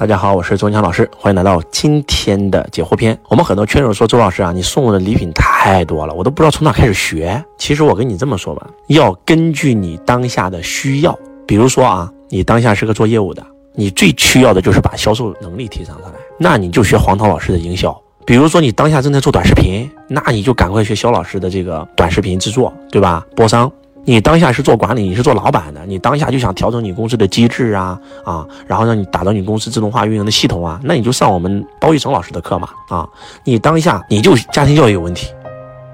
大家好，我是周文强老师，欢迎来到今天的解惑篇。我们很多圈友说，周老师啊，你送我的礼品太多了，我都不知道从哪开始学。其实我跟你这么说吧，要根据你当下的需要。比如说啊，你当下是个做业务的，你最需要的就是把销售能力提升上来，那你就学黄涛老师的营销。比如说你当下正在做短视频，那你就赶快学肖老师的这个短视频制作，对吧？播商。你当下是做管理，你是做老板的，你当下就想调整你公司的机制啊啊，然后让你打造你公司自动化运营的系统啊，那你就上我们包玉成老师的课嘛啊。你当下你就家庭教育有问题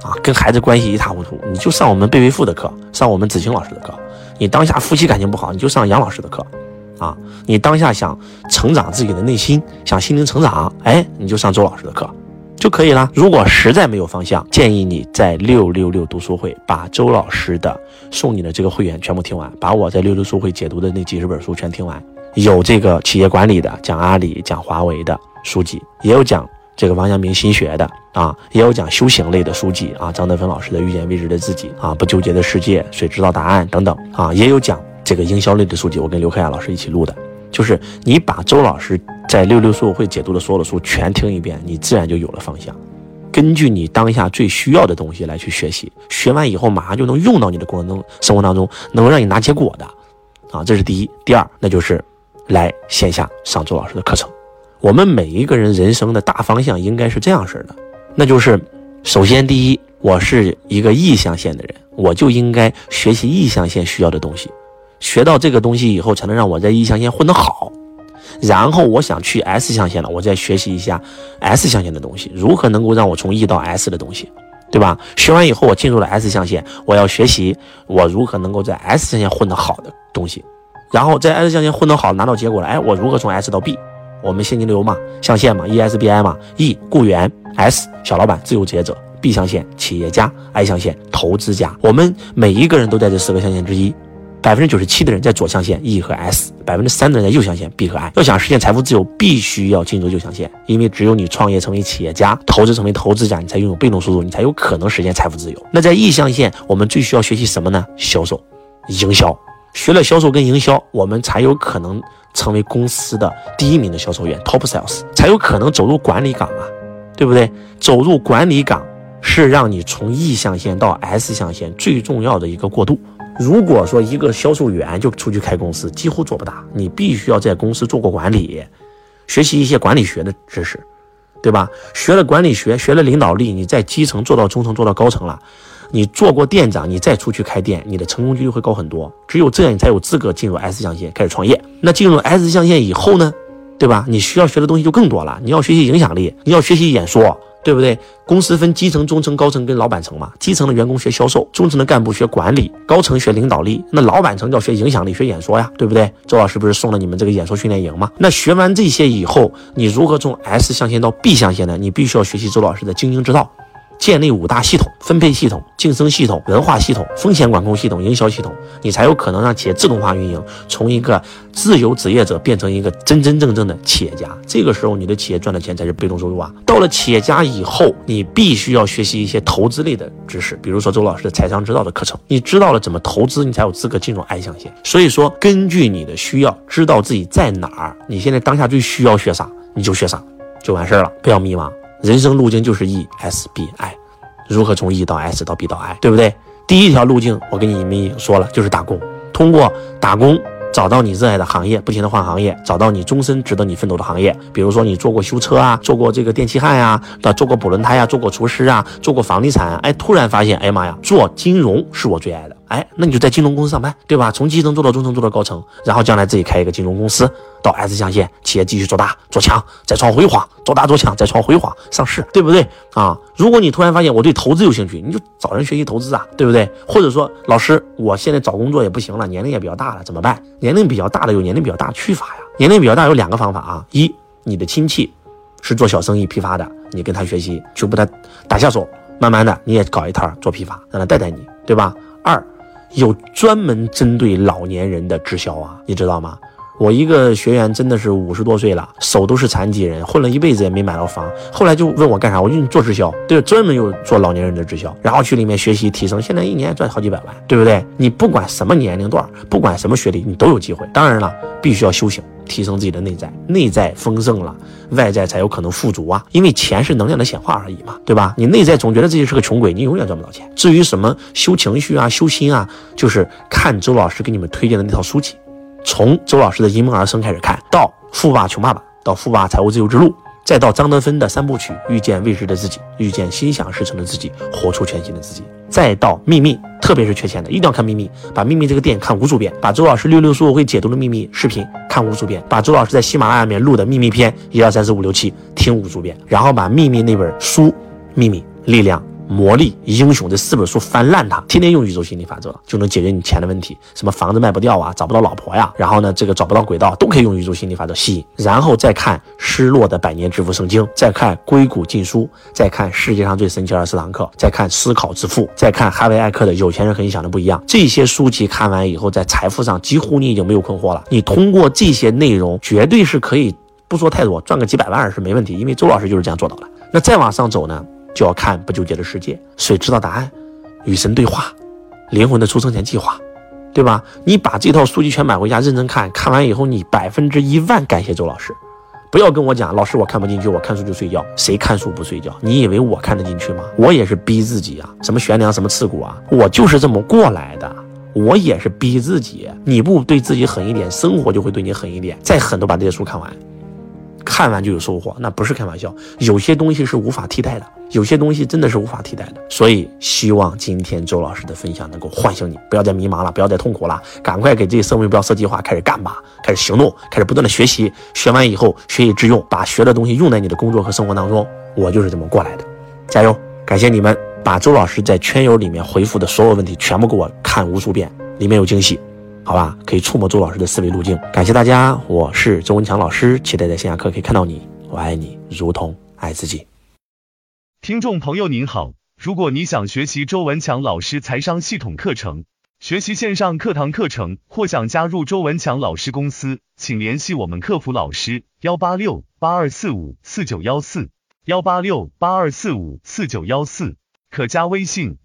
啊，跟孩子关系一塌糊涂，你就上我们贝贝父的课，上我们子清老师的课。你当下夫妻感情不好，你就上杨老师的课啊。你当下想成长自己的内心，想心灵成长，哎，你就上周老师的课。就可以了。如果实在没有方向，建议你在六六六读书会把周老师的送你的这个会员全部听完，把我在六六书会解读的那几十本书全听完。有这个企业管理的，讲阿里、讲华为的书籍，也有讲这个王阳明心学的啊，也有讲修行类的书籍啊，张德芬老师的《遇见未知的自己》啊，《不纠结的世界》，谁知道答案等等啊，也有讲这个营销类的书籍，我跟刘克亚老师一起录的。就是你把周老师在六六书会解读的所有的书全听一遍，你自然就有了方向。根据你当下最需要的东西来去学习，学完以后马上就能用到你的过程中，生活当中能够让你拿结果的，啊，这是第一。第二，那就是来线下上周老师的课程。我们每一个人人生的大方向应该是这样式的，那就是首先第一，我是一个意象线的人，我就应该学习意象线需要的东西。学到这个东西以后，才能让我在意象限混得好。然后我想去 S 象限了，我再学习一下 S 象限的东西，如何能够让我从 E 到 S 的东西，对吧？学完以后，我进入了 S 象限，我要学习我如何能够在 S 象限混得好的东西。然后在 S 象限混得好，拿到结果了，哎，我如何从 S 到 B？我们现金流嘛，象限嘛，ESBI 嘛，E 雇员，S 小老板、自由职业者，B 象限企业家，I 象限投资家。我们每一个人都在这四个象限之一。百分之九十七的人在左象限 E 和 S，百分之三的人在右象限 B 和 I。要想实现财富自由，必须要进入右象限，因为只有你创业成为企业家，投资成为投资家，你才拥有被动收入，你才有可能实现财富自由。那在 E 象限，我们最需要学习什么呢？销售、营销。学了销售跟营销，我们才有可能成为公司的第一名的销售员 （Top Sales），才有可能走入管理岗啊，对不对？走入管理岗是让你从 E 象限到 S 象限最重要的一个过渡。如果说一个销售员就出去开公司，几乎做不大。你必须要在公司做过管理，学习一些管理学的知识，对吧？学了管理学，学了领导力，你在基层做到中层，做到高层了，你做过店长，你再出去开店，你的成功几率会高很多。只有这样，你才有资格进入 S 象限开始创业。那进入 S 象限以后呢，对吧？你需要学的东西就更多了。你要学习影响力，你要学习演说。对不对？公司分基层、中层、高层跟老板层嘛。基层的员工学销售，中层的干部学管理，高层学领导力。那老板层要学影响力、学演说呀，对不对？周老师不是送了你们这个演说训练营吗？那学完这些以后，你如何从 S 象限到 B 象限呢？你必须要学习周老师的经营之道。建立五大系统：分配系统、晋升系统、文化系统、风险管控系统、营销系统，你才有可能让企业自动化运营，从一个自由职业者变成一个真真正正的企业家。这个时候，你的企业赚的钱才是被动收入啊！到了企业家以后，你必须要学习一些投资类的知识，比如说周老师的财商之道的课程。你知道了怎么投资，你才有资格进入 I 象限。所以说，根据你的需要，知道自己在哪儿，你现在当下最需要学啥，你就学啥，就完事儿了，不要迷茫。人生路径就是 E S B I，如何从 E 到 S 到 B 到 I，对不对？第一条路径我跟你们已经说了，就是打工，通过打工找到你热爱的行业，不停的换行业，找到你终身值得你奋斗的行业。比如说你做过修车啊，做过这个电气焊呀，做过补轮胎呀，做过厨师啊，做过房地产，哎，突然发现，哎呀妈呀，做金融是我最爱的。哎，那你就在金融公司上班，对吧？从基层做到中层，做到高层，然后将来自己开一个金融公司，到 S 象限，企业继续做大做强，再创辉煌，做大做强，再创辉煌，上市，对不对啊？如果你突然发现我对投资有兴趣，你就找人学习投资啊，对不对？或者说，老师，我现在找工作也不行了，年龄也比较大了，怎么办？年龄比较大的有年龄比较大的去法呀，年龄比较大有两个方法啊，一，你的亲戚是做小生意批发的，你跟他学习，去不他打下手，慢慢的你也搞一套做批发，让他带带你，对吧？二。有专门针对老年人的直销啊，你知道吗？我一个学员真的是五十多岁了，手都是残疾人，混了一辈子也没买到房，后来就问我干啥，我就做直销，对，专门有做老年人的直销，然后去里面学习提升，现在一年赚好几百万，对不对？你不管什么年龄段，不管什么学历，你都有机会。当然了，必须要修行。提升自己的内在，内在丰盛了，外在才有可能富足啊！因为钱是能量的显化而已嘛，对吧？你内在总觉得自己是个穷鬼，你永远赚不到钱。至于什么修情绪啊、修心啊，就是看周老师给你们推荐的那套书籍，从周老师的《因梦而生》开始看到《富爸穷爸爸》，到《富爸财务自由之路》。再到张德芬的三部曲，遇见未知的自己，遇见心想事成的自己，活出全新的自己。再到秘密，特别是缺钱的，一定要看秘密，把秘密这个店看无数遍，把周老师六六书会解读的秘密视频看无数遍，把周老师在喜马拉雅里面录的秘密篇一二三四五六七听无数遍，然后把秘密那本书《秘密力量》。魔力英雄这四本书翻烂它，天天用宇宙心理法则就能解决你钱的问题，什么房子卖不掉啊，找不到老婆呀，然后呢这个找不到轨道都可以用宇宙心理法则吸引，然后再看失落的百年致富圣经，再看硅谷禁书，再看世界上最神奇二十四堂课，再看思考致富，再看哈维艾克的有钱人和你想的不一样，这些书籍看完以后，在财富上几乎你已经没有困惑了，你通过这些内容绝对是可以不说太多，赚个几百万是没问题，因为周老师就是这样做到的。那再往上走呢？就要看不纠结的世界，谁知道答案？与神对话，灵魂的出生前计划，对吧？你把这套书籍全买回家，认真看，看完以后你百分之一万感谢周老师。不要跟我讲，老师我看不进去，我看书就睡觉。谁看书不睡觉？你以为我看得进去吗？我也是逼自己啊，什么悬梁，什么刺骨啊，我就是这么过来的。我也是逼自己，你不对自己狠一点，生活就会对你狠一点。再狠都把这些书看完。看完就有收获，那不是开玩笑。有些东西是无法替代的，有些东西真的是无法替代的。所以希望今天周老师的分享能够唤醒你，不要再迷茫了，不要再痛苦了，赶快给自己设目标、设计划，开始干吧，开始行动，开始不断的学习。学完以后学以致用，把学的东西用在你的工作和生活当中。我就是这么过来的，加油！感谢你们把周老师在圈友里面回复的所有问题全部给我看无数遍，里面有惊喜。好吧，可以触摸周老师的思维路径。感谢大家，我是周文强老师，期待在线下课可以看到你。我爱你，如同爱自己。听众朋友您好，如果你想学习周文强老师财商系统课程，学习线上课堂课程，或想加入周文强老师公司，请联系我们客服老师：幺八六八二四五四九幺四，幺八六八二四五四九幺四，可加微信。